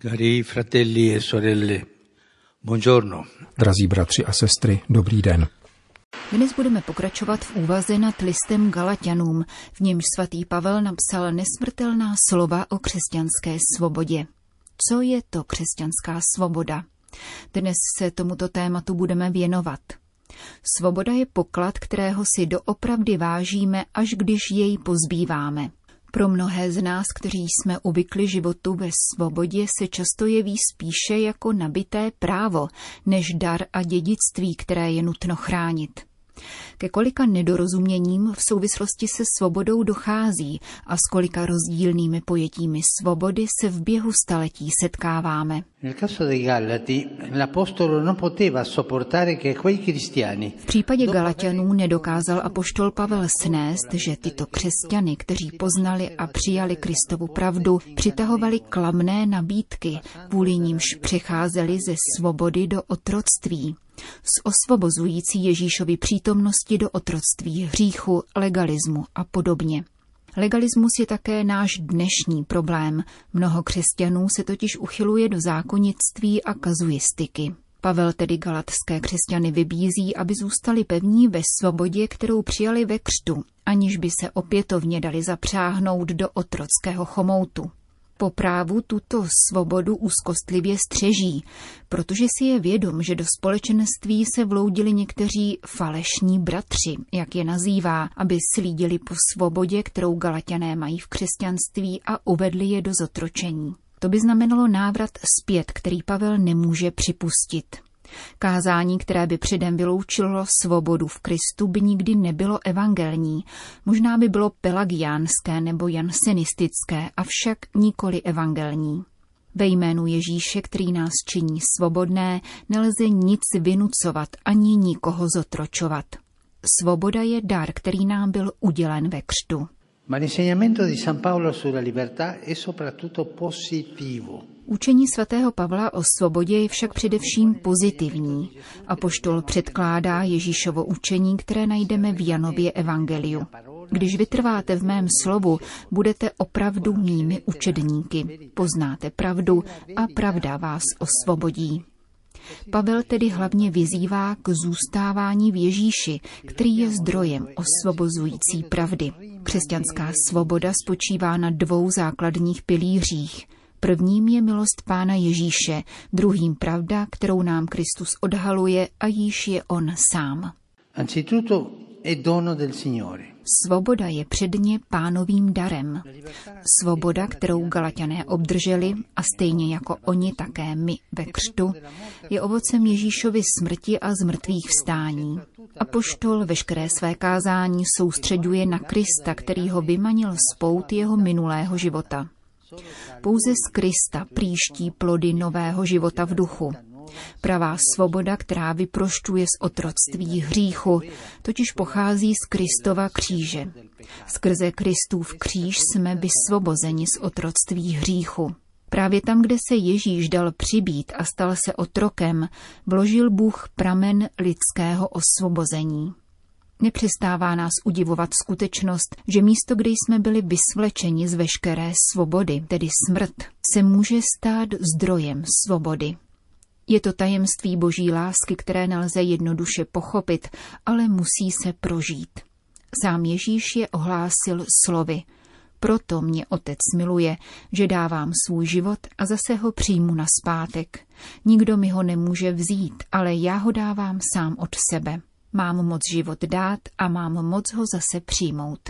Cari fratelli e sorelle, buongiorno. Drazí bratři a sestry, dobrý den. Dnes budeme pokračovat v úvaze nad listem Galatianům, v němž svatý Pavel napsal nesmrtelná slova o křesťanské svobodě. Co je to křesťanská svoboda? Dnes se tomuto tématu budeme věnovat. Svoboda je poklad, kterého si doopravdy vážíme, až když jej pozbýváme. Pro mnohé z nás, kteří jsme uvykli životu ve svobodě, se často jeví spíše jako nabité právo, než dar a dědictví, které je nutno chránit. Ke kolika nedorozuměním v souvislosti se svobodou dochází a s kolika rozdílnými pojetími svobody se v běhu staletí setkáváme. V případě Galatianů nedokázal apoštol Pavel snést, že tyto křesťany, kteří poznali a přijali Kristovu pravdu, přitahovali klamné nabídky, kvůli nímž přecházeli ze svobody do otroctví z osvobozující Ježíšovi přítomnosti do otroctví, hříchu, legalismu a podobně. Legalismus je také náš dnešní problém. Mnoho křesťanů se totiž uchyluje do zákonnictví a kazuistiky. Pavel tedy galatské křesťany vybízí, aby zůstali pevní ve svobodě, kterou přijali ve křtu, aniž by se opětovně dali zapřáhnout do otrockého chomoutu po právu tuto svobodu úzkostlivě střeží, protože si je vědom, že do společenství se vloudili někteří falešní bratři, jak je nazývá, aby slídili po svobodě, kterou galatiané mají v křesťanství a uvedli je do zotročení. To by znamenalo návrat zpět, který Pavel nemůže připustit. Kázání, které by předem vyloučilo svobodu v Kristu, by nikdy nebylo evangelní. Možná by bylo pelagiánské nebo jansenistické, avšak nikoli evangelní. Ve jménu Ježíše, který nás činí svobodné, nelze nic vynucovat ani nikoho zotročovat. Svoboda je dar, který nám byl udělen ve křtu. Ma l'insegnamento di San Paolo sulla libertà è soprattutto positivo. Učení svatého Pavla o svobodě je však především pozitivní. A poštol předkládá Ježíšovo učení, které najdeme v Janově evangeliu. Když vytrváte v mém slovu, budete opravdu mými učedníky. Poznáte pravdu a pravda vás osvobodí. Pavel tedy hlavně vyzývá k zůstávání v Ježíši, který je zdrojem osvobozující pravdy. Křesťanská svoboda spočívá na dvou základních pilířích. Prvním je milost Pána Ježíše, druhým pravda, kterou nám Kristus odhaluje a již je On sám. Anzitutto è dono del Signore. Svoboda je předně pánovým darem. Svoboda, kterou Galatiané obdrželi a stejně jako oni také my ve křtu, je ovocem Ježíšovy smrti a zmrtvých vstání. A poštol veškeré své kázání soustředuje na Krista, který ho vymanil z pout jeho minulého života. Pouze z Krista příští plody nového života v duchu. Pravá svoboda, která vyprošťuje z otroctví hříchu, totiž pochází z Kristova kříže. Skrze Kristův kříž jsme vysvobozeni z otroctví hříchu. Právě tam, kde se Ježíš dal přibít a stal se otrokem, vložil Bůh pramen lidského osvobození. Nepřestává nás udivovat skutečnost, že místo, kde jsme byli vysvlečeni z veškeré svobody, tedy smrt, se může stát zdrojem svobody. Je to tajemství boží lásky, které nelze jednoduše pochopit, ale musí se prožít. Sám Ježíš je ohlásil slovy. Proto mě otec miluje, že dávám svůj život a zase ho přijmu na zpátek. Nikdo mi ho nemůže vzít, ale já ho dávám sám od sebe. Mám moc život dát a mám moc ho zase přijmout.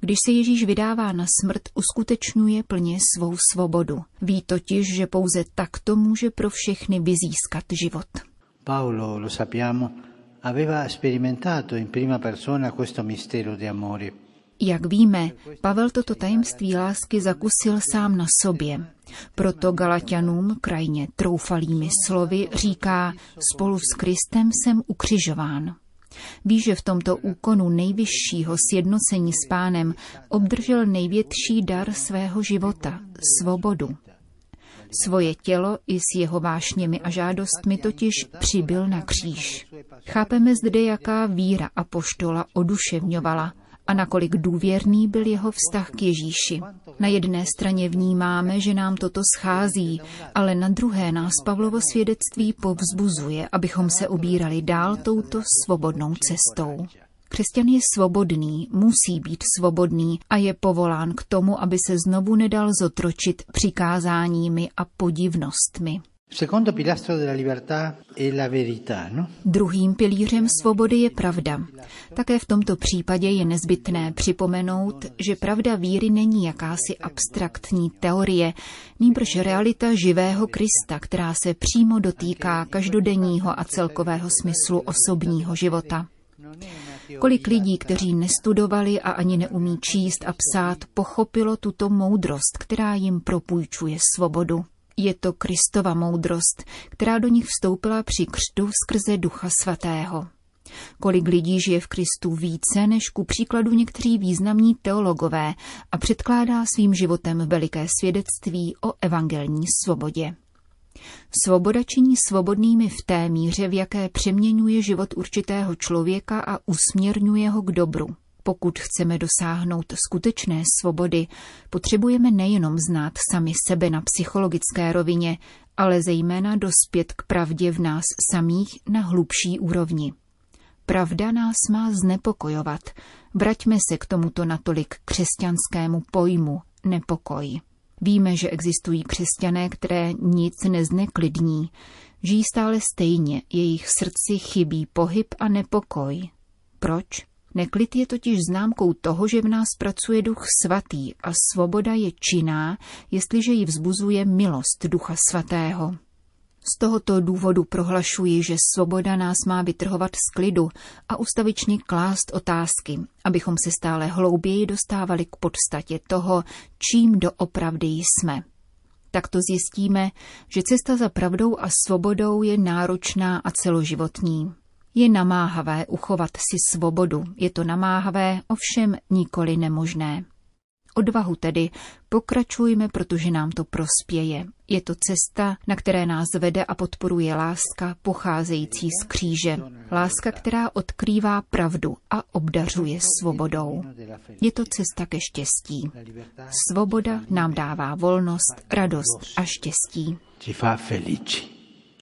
Když se Ježíš vydává na smrt, uskutečňuje plně svou svobodu. Ví totiž, že pouze takto může pro všechny vyzískat život. Paolo, lo sappiamo, aveva sperimentato in prima persona questo mistero di amore. Jak víme, Pavel toto tajemství lásky zakusil sám na sobě. Proto Galatianům krajně troufalými slovy říká, spolu s Kristem jsem ukřižován. Ví, že v tomto úkonu nejvyššího sjednocení s pánem obdržel největší dar svého života, svobodu. Svoje tělo i s jeho vášněmi a žádostmi totiž přibyl na kříž. Chápeme zde, jaká víra a poštola oduševňovala a nakolik důvěrný byl jeho vztah k Ježíši. Na jedné straně vnímáme, že nám toto schází, ale na druhé nás Pavlovo svědectví povzbuzuje, abychom se ubírali dál touto svobodnou cestou. Křesťan je svobodný, musí být svobodný a je povolán k tomu, aby se znovu nedal zotročit přikázáními a podivnostmi. No? Druhým pilířem svobody je pravda. Také v tomto případě je nezbytné připomenout, že pravda víry není jakási abstraktní teorie, nýbrž realita živého Krista, která se přímo dotýká každodenního a celkového smyslu osobního života. Kolik lidí, kteří nestudovali a ani neumí číst a psát, pochopilo tuto moudrost, která jim propůjčuje svobodu. Je to Kristova moudrost, která do nich vstoupila při křtu skrze Ducha Svatého. Kolik lidí žije v Kristu více než ku příkladu někteří významní teologové a předkládá svým životem veliké svědectví o evangelní svobodě. Svoboda činí svobodnými v té míře, v jaké přeměňuje život určitého člověka a usměrňuje ho k dobru. Pokud chceme dosáhnout skutečné svobody, potřebujeme nejenom znát sami sebe na psychologické rovině, ale zejména dospět k pravdě v nás samých na hlubší úrovni. Pravda nás má znepokojovat. Vraťme se k tomuto natolik křesťanskému pojmu nepokoj. Víme, že existují křesťané, které nic nezneklidní. Žijí stále stejně, jejich srdci chybí pohyb a nepokoj. Proč? Neklid je totiž známkou toho, že v nás pracuje duch svatý a svoboda je činná, jestliže ji vzbuzuje milost ducha svatého. Z tohoto důvodu prohlašuji, že svoboda nás má vytrhovat z klidu a ustavičně klást otázky, abychom se stále hlouběji dostávali k podstatě toho, čím doopravdy jsme. Takto zjistíme, že cesta za pravdou a svobodou je náročná a celoživotní. Je namáhavé uchovat si svobodu, je to namáhavé, ovšem nikoli nemožné. Odvahu tedy pokračujme, protože nám to prospěje. Je to cesta, na které nás vede a podporuje láska pocházející z kříže. Láska, která odkrývá pravdu a obdařuje svobodou. Je to cesta ke štěstí. Svoboda nám dává volnost, radost a štěstí. Ci fa felici.